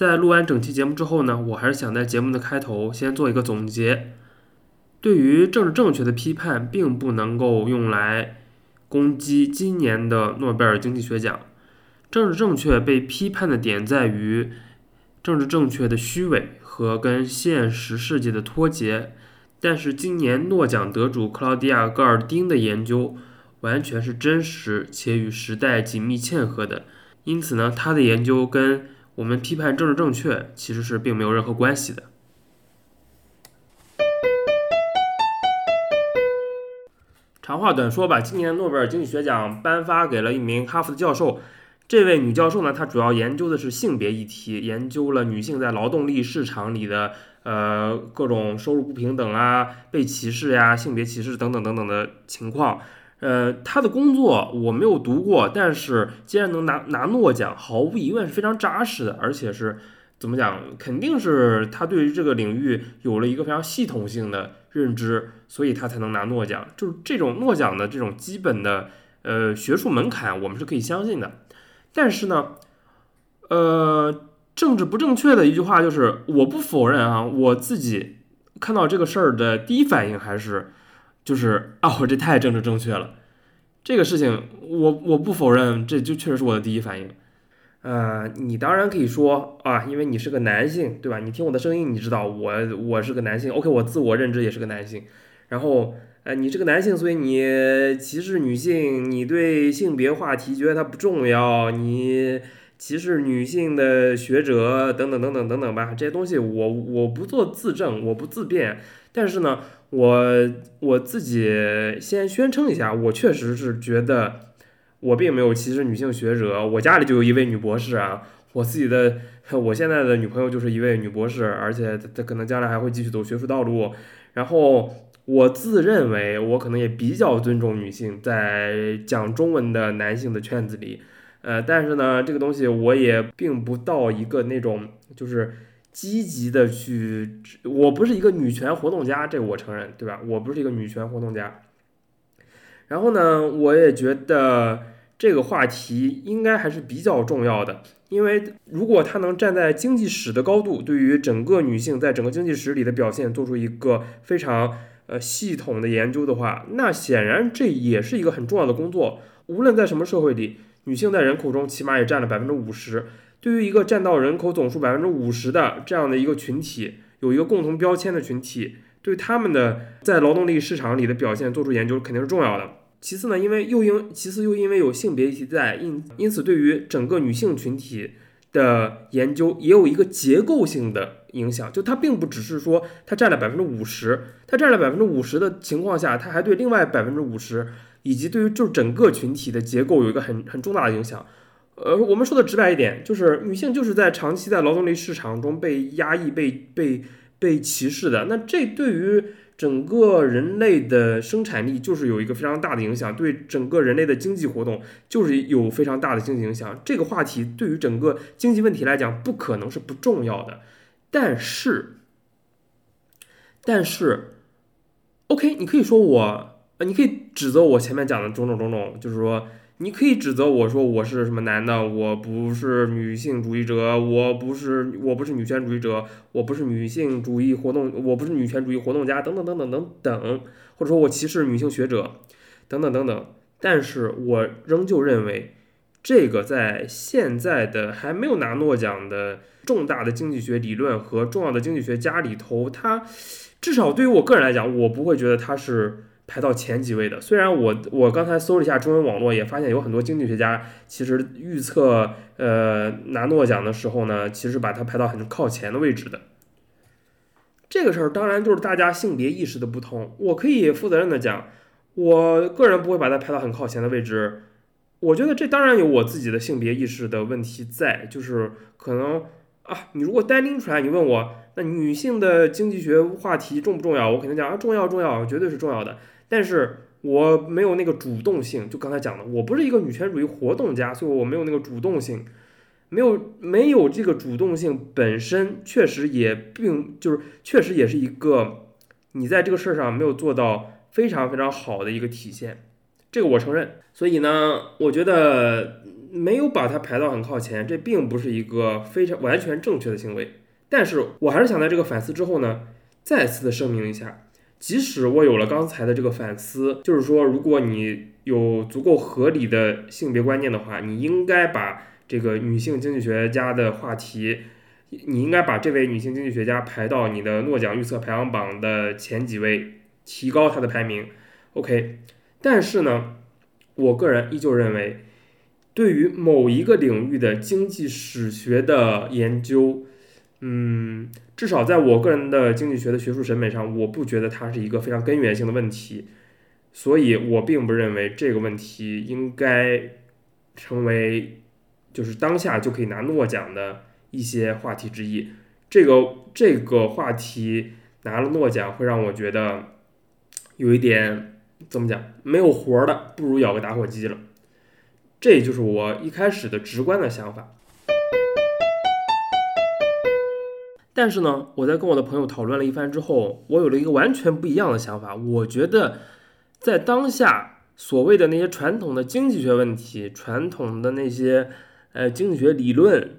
在录完整期节目之后呢，我还是想在节目的开头先做一个总结。对于政治正确的批判，并不能够用来攻击今年的诺贝尔经济学奖。政治正确被批判的点在于政治正确的虚伪和跟现实世界的脱节。但是今年诺奖得主克劳迪亚·戈尔丁的研究完全是真实且与时代紧密嵌合的，因此呢，他的研究跟我们批判政治正确其实是并没有任何关系的。长话短说吧，今年诺贝尔经济学奖颁发给了一名哈佛的教授。这位女教授呢，她主要研究的是性别议题，研究了女性在劳动力市场里的呃各种收入不平等啊、被歧视呀、性别歧视等等等等的情况。呃，他的工作我没有读过，但是既然能拿拿诺奖，毫无疑问是非常扎实的，而且是怎么讲，肯定是他对于这个领域有了一个非常系统性的认知，所以他才能拿诺奖。就是这种诺奖的这种基本的呃学术门槛，我们是可以相信的。但是呢，呃，政治不正确的一句话就是，我不否认啊，我自己看到这个事儿的第一反应还是。就是啊，我这太政治正确了，这个事情我我不否认，这就确实是我的第一反应。呃，你当然可以说啊，因为你是个男性，对吧？你听我的声音，你知道我我是个男性。OK，我自我认知也是个男性。然后，呃，你是个男性，所以你歧视女性，你对性别话题觉得它不重要，你歧视女性的学者等等等等等等吧。这些东西我我不做自证，我不自辩。但是呢。我我自己先宣称一下，我确实是觉得我并没有歧视女性学者，我家里就有一位女博士啊，我自己的我现在的女朋友就是一位女博士，而且她可能将来还会继续走学术道路。然后我自认为我可能也比较尊重女性，在讲中文的男性的圈子里，呃，但是呢，这个东西我也并不到一个那种就是。积极的去，我不是一个女权活动家，这我承认，对吧？我不是一个女权活动家。然后呢，我也觉得这个话题应该还是比较重要的，因为如果他能站在经济史的高度，对于整个女性在整个经济史里的表现做出一个非常呃系统的研究的话，那显然这也是一个很重要的工作。无论在什么社会里，女性在人口中起码也占了百分之五十。对于一个占到人口总数百分之五十的这样的一个群体，有一个共同标签的群体，对他们的在劳动力市场里的表现做出研究肯定是重要的。其次呢，因为又因其次又因为有性别议题在，因因此对于整个女性群体的研究也有一个结构性的影响。就它并不只是说它占了百分之五十，它占了百分之五十的情况下，它还对另外百分之五十以及对于就整个群体的结构有一个很很重大的影响。呃，我们说的直白一点，就是女性就是在长期在劳动力市场中被压抑、被被被歧视的。那这对于整个人类的生产力就是有一个非常大的影响，对整个人类的经济活动就是有非常大的经济影响。这个话题对于整个经济问题来讲，不可能是不重要的。但是，但是，OK，你可以说我，呃，你可以指责我前面讲的种种种种，就是说。你可以指责我说我是什么男的，我不是女性主义者，我不是我不是女权主义者，我不是女性主义活动，我不是女权主义活动家，等等等等等等，或者说我歧视女性学者，等等等等。但是我仍旧认为，这个在现在的还没有拿诺奖的重大的经济学理论和重要的经济学家里头，它至少对于我个人来讲，我不会觉得它是。排到前几位的，虽然我我刚才搜了一下中文网络，也发现有很多经济学家其实预测呃拿诺奖的时候呢，其实把它排到很靠前的位置的。这个事儿当然就是大家性别意识的不同。我可以负责任的讲，我个人不会把它排到很靠前的位置。我觉得这当然有我自己的性别意识的问题在，就是可能啊，你如果单拎出来，你问我那女性的经济学话题重不重要，我肯定讲啊重要重要，绝对是重要的。但是我没有那个主动性，就刚才讲的，我不是一个女权主义活动家，所以我没有那个主动性，没有没有这个主动性本身确实也并就是确实也是一个你在这个事儿上没有做到非常非常好的一个体现，这个我承认。所以呢，我觉得没有把它排到很靠前，这并不是一个非常完全正确的行为。但是我还是想在这个反思之后呢，再次的声明一下，即使我有了刚才的这个反思，就是说，如果你有足够合理的性别观念的话，你应该把这个女性经济学家的话题，你应该把这位女性经济学家排到你的诺奖预测排行榜的前几位，提高她的排名。OK，但是呢，我个人依旧认为，对于某一个领域的经济史学的研究，嗯，至少在我个人的经济学的学术审美上，我不觉得它是一个非常根源性的问题，所以我并不认为这个问题应该成为就是当下就可以拿诺奖的一些话题之一。这个这个话题拿了诺奖，会让我觉得有一点。怎么讲？没有活儿的，不如咬个打火机了。这就是我一开始的直观的想法。但是呢，我在跟我的朋友讨论了一番之后，我有了一个完全不一样的想法。我觉得，在当下所谓的那些传统的经济学问题、传统的那些呃经济学理论，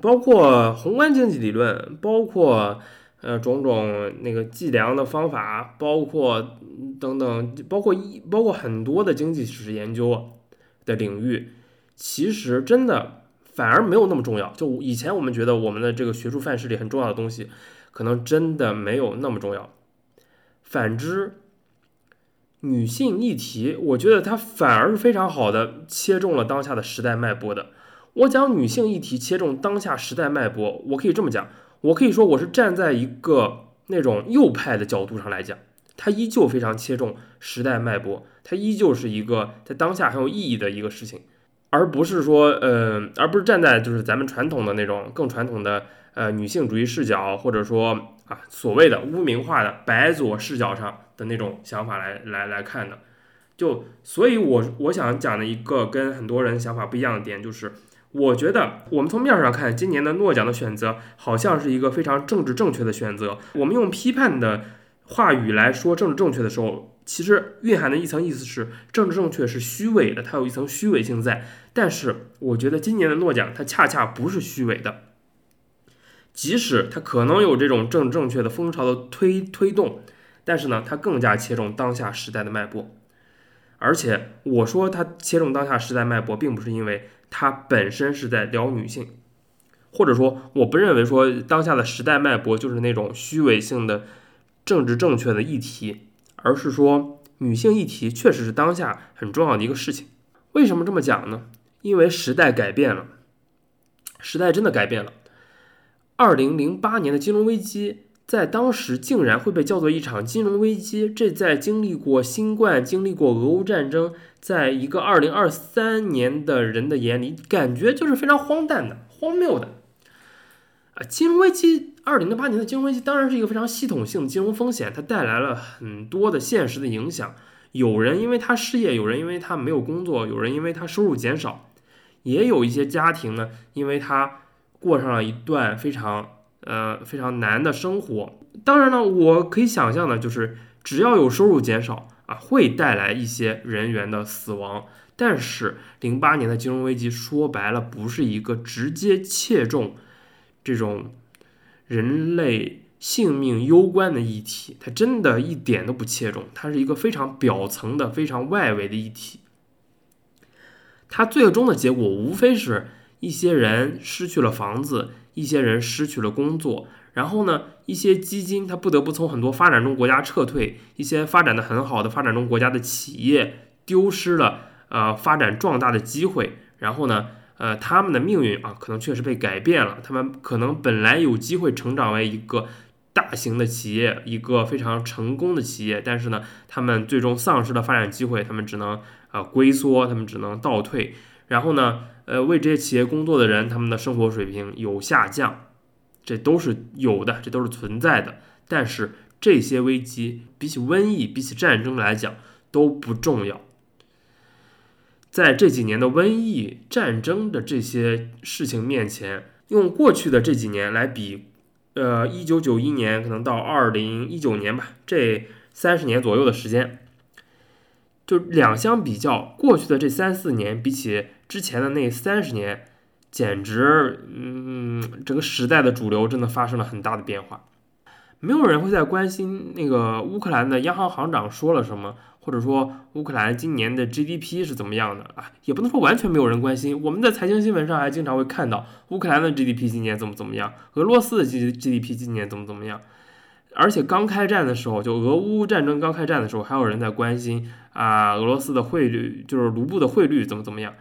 包括宏观经济理论，包括。呃，种种那个计量的方法，包括等等，包括一包括很多的经济史研究的领域，其实真的反而没有那么重要。就以前我们觉得我们的这个学术范式里很重要的东西，可能真的没有那么重要。反之，女性议题，我觉得它反而是非常好的切中了当下的时代脉搏的。我讲女性议题切中当下时代脉搏，我可以这么讲。我可以说，我是站在一个那种右派的角度上来讲，它依旧非常切中时代脉搏，它依旧是一个在当下很有意义的一个事情，而不是说，呃，而不是站在就是咱们传统的那种更传统的呃女性主义视角，或者说啊所谓的污名化的白左视角上的那种想法来来来看的。就所以，我我想讲的一个跟很多人想法不一样的点就是。我觉得我们从面上看，今年的诺奖的选择好像是一个非常政治正确的选择。我们用批判的话语来说政治正确的时候，其实蕴含的一层意思是政治正确是虚伪的，它有一层虚伪性在。但是我觉得今年的诺奖它恰恰不是虚伪的，即使它可能有这种政治正确的风潮的推推动，但是呢，它更加切中当下时代的脉搏。而且我说它切中当下时代脉搏，并不是因为。它本身是在聊女性，或者说，我不认为说当下的时代脉搏就是那种虚伪性的政治正确的议题，而是说女性议题确实是当下很重要的一个事情。为什么这么讲呢？因为时代改变了，时代真的改变了。二零零八年的金融危机。在当时竟然会被叫做一场金融危机，这在经历过新冠、经历过俄乌战争，在一个二零二三年的人的眼里，感觉就是非常荒诞的、荒谬的。啊，金融危机，二零零八年的金融危机当然是一个非常系统性的金融风险，它带来了很多的现实的影响。有人因为他失业，有人因为他没有工作，有人因为他收入减少，也有一些家庭呢，因为他过上了一段非常。呃，非常难的生活。当然呢，我可以想象的，就是只要有收入减少啊，会带来一些人员的死亡。但是，零八年的金融危机说白了，不是一个直接切中这种人类性命攸关的议题，它真的一点都不切中，它是一个非常表层的、非常外围的议题。它最终的结果，无非是一些人失去了房子。一些人失去了工作，然后呢，一些基金它不得不从很多发展中国家撤退，一些发展的很好的发展中国家的企业丢失了呃发展壮大的机会，然后呢，呃他们的命运啊可能确实被改变了，他们可能本来有机会成长为一个大型的企业，一个非常成功的企业，但是呢，他们最终丧失了发展机会，他们只能啊龟缩，他们只能倒退，然后呢。呃，为这些企业工作的人，他们的生活水平有下降，这都是有的，这都是存在的。但是这些危机比起瘟疫、比起战争来讲都不重要。在这几年的瘟疫、战争的这些事情面前，用过去的这几年来比，呃，一九九一年可能到二零一九年吧，这三十年左右的时间，就两相比较，过去的这三四年比起。之前的那三十年，简直，嗯，这个时代的主流真的发生了很大的变化。没有人会再关心那个乌克兰的央行行长说了什么，或者说乌克兰今年的 GDP 是怎么样的啊？也不能说完全没有人关心。我们在财经新闻上还经常会看到乌克兰的 GDP 今年怎么怎么样，俄罗斯的 G GDP 今年怎么怎么样。而且刚开战的时候，就俄乌战争刚开战的时候，还有人在关心啊，俄罗斯的汇率就是卢布的汇率怎么怎么样。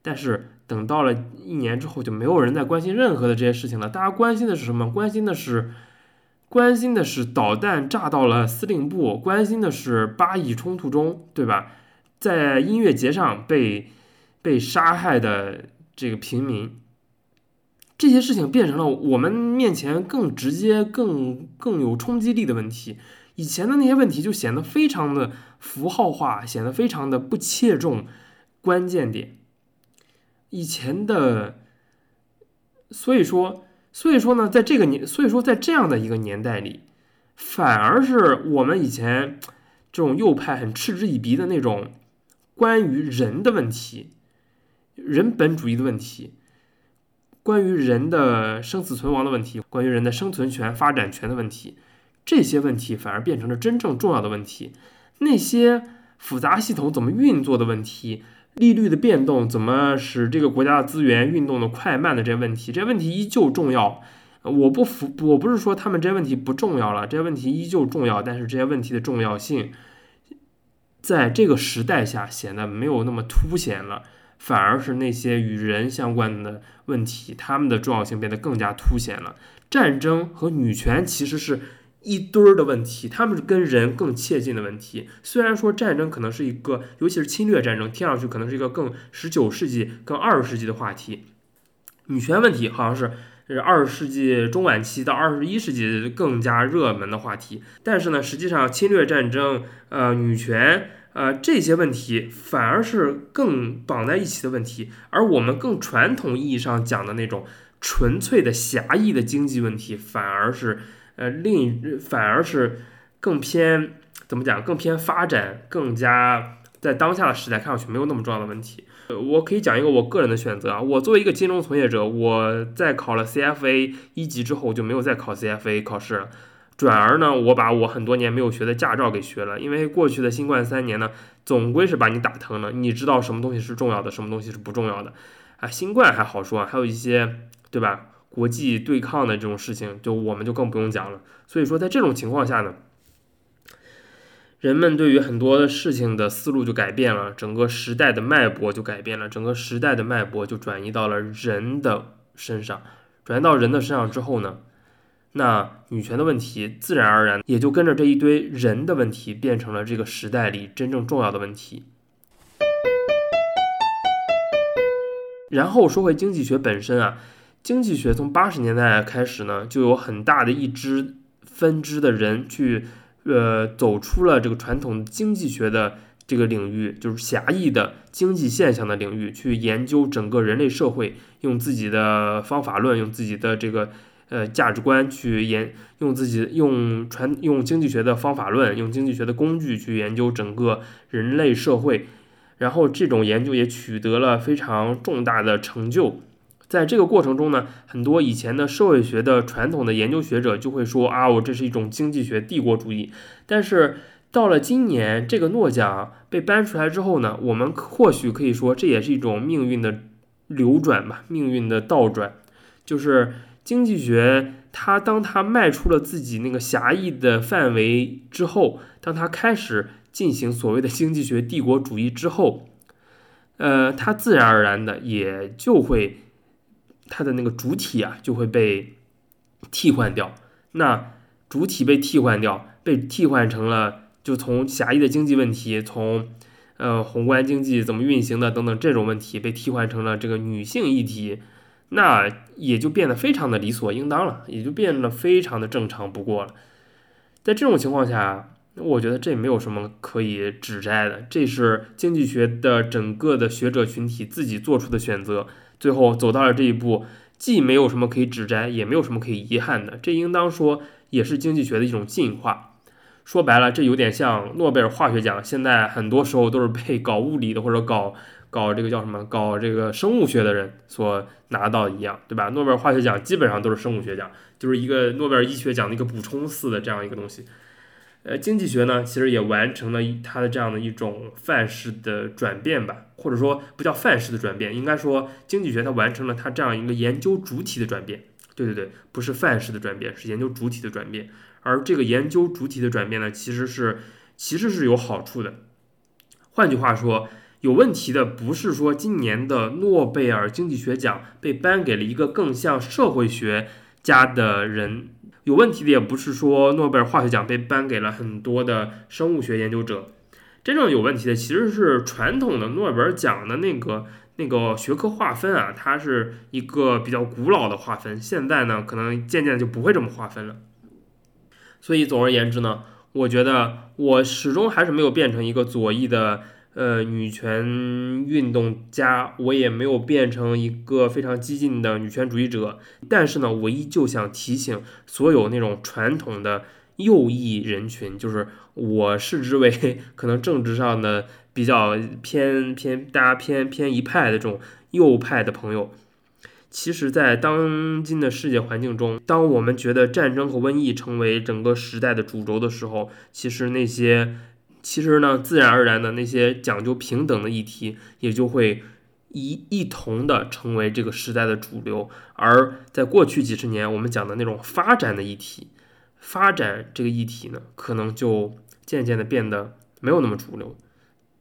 但是等到了一年之后，就没有人在关心任何的这些事情了。大家关心的是什么？关心的是。关心的是导弹炸到了司令部，关心的是巴以冲突中，对吧？在音乐节上被被杀害的这个平民，这些事情变成了我们面前更直接、更更有冲击力的问题。以前的那些问题就显得非常的符号化，显得非常的不切中关键点。以前的，所以说。所以说呢，在这个年，所以说在这样的一个年代里，反而是我们以前这种右派很嗤之以鼻的那种关于人的问题、人本主义的问题、关于人的生死存亡的问题、关于人的生存权、发展权的问题，这些问题反而变成了真正重要的问题。那些复杂系统怎么运作的问题。利率的变动怎么使这个国家的资源运动的快慢的这些问题，这些问题依旧重要。我不服，我不是说他们这些问题不重要了，这些问题依旧重要。但是这些问题的重要性，在这个时代下显得没有那么凸显了，反而是那些与人相关的问题，他们的重要性变得更加凸显了。战争和女权其实是。一堆儿的问题，他们是跟人更切近的问题。虽然说战争可能是一个，尤其是侵略战争，听上去可能是一个更十九世纪、更二十世纪的话题。女权问题好像是是二十世纪中晚期到二十一世纪更加热门的话题。但是呢，实际上侵略战争、呃女权、呃这些问题反而是更绑在一起的问题。而我们更传统意义上讲的那种纯粹的狭义的经济问题，反而是。呃，另一反而是更偏怎么讲？更偏发展，更加在当下的时代看上去没有那么重要的问题。呃我可以讲一个我个人的选择啊，我作为一个金融从业者，我在考了 CFA 一级之后我就没有再考 CFA 考试了，转而呢，我把我很多年没有学的驾照给学了。因为过去的新冠三年呢，总归是把你打疼了。你知道什么东西是重要的，什么东西是不重要的啊？新冠还好说，还有一些对吧？国际对抗的这种事情，就我们就更不用讲了。所以说，在这种情况下呢，人们对于很多的事情的思路就改变了，整个时代的脉搏就改变了，整个时代的脉搏就转移到了人的身上。转移到人的身上之后呢，那女权的问题自然而然也就跟着这一堆人的问题，变成了这个时代里真正重要的问题。然后说回经济学本身啊。经济学从八十年代开始呢，就有很大的一支分支的人去，呃，走出了这个传统经济学的这个领域，就是狭义的经济现象的领域，去研究整个人类社会，用自己的方法论，用自己的这个呃价值观去研，用自己用传用经济学的方法论，用经济学的工具去研究整个人类社会，然后这种研究也取得了非常重大的成就。在这个过程中呢，很多以前的社会学的传统的研究学者就会说啊，我这是一种经济学帝国主义。但是到了今年，这个诺奖被颁出来之后呢，我们或许可以说这也是一种命运的流转吧，命运的倒转。就是经济学，它当它迈出了自己那个狭义的范围之后，当它开始进行所谓的经济学帝国主义之后，呃，它自然而然的也就会。它的那个主体啊就会被替换掉，那主体被替换掉，被替换成了就从狭义的经济问题，从呃宏观经济怎么运行的等等这种问题被替换成了这个女性议题，那也就变得非常的理所应当了，也就变得非常的正常不过了。在这种情况下，我觉得这没有什么可以指摘的，这是经济学的整个的学者群体自己做出的选择。最后走到了这一步，既没有什么可以指摘，也没有什么可以遗憾的。这应当说也是经济学的一种进化。说白了，这有点像诺贝尔化学奖，现在很多时候都是被搞物理的或者搞搞这个叫什么搞这个生物学的人所拿到一样，对吧？诺贝尔化学奖基本上都是生物学奖，就是一个诺贝尔医学奖的一个补充似的这样一个东西。呃，经济学呢，其实也完成了它的这样的一种范式的转变吧，或者说不叫范式的转变，应该说经济学它完成了它这样一个研究主体的转变。对对对，不是范式的转变，是研究主体的转变。而这个研究主体的转变呢，其实是其实是有好处的。换句话说，有问题的不是说今年的诺贝尔经济学奖被颁给了一个更像社会学家的人。有问题的也不是说诺贝尔化学奖被颁给了很多的生物学研究者，真正有问题的其实是传统的诺贝尔奖的那个那个学科划分啊，它是一个比较古老的划分，现在呢可能渐渐就不会这么划分了。所以总而言之呢，我觉得我始终还是没有变成一个左翼的。呃，女权运动家，我也没有变成一个非常激进的女权主义者，但是呢，我依旧想提醒所有那种传统的右翼人群，就是我视之为 可能政治上的比较偏偏大家偏偏一派的这种右派的朋友，其实，在当今的世界环境中，当我们觉得战争和瘟疫成为整个时代的主轴的时候，其实那些。其实呢，自然而然的那些讲究平等的议题，也就会一一同的成为这个时代的主流。而在过去几十年，我们讲的那种发展的议题，发展这个议题呢，可能就渐渐的变得没有那么主流。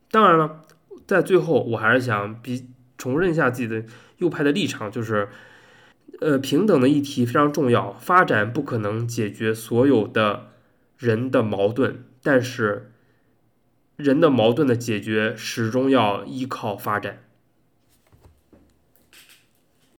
当然了，在最后，我还是想比重申一下自己的右派的立场，就是，呃，平等的议题非常重要，发展不可能解决所有的人的矛盾，但是。人的矛盾的解决始终要依靠发展。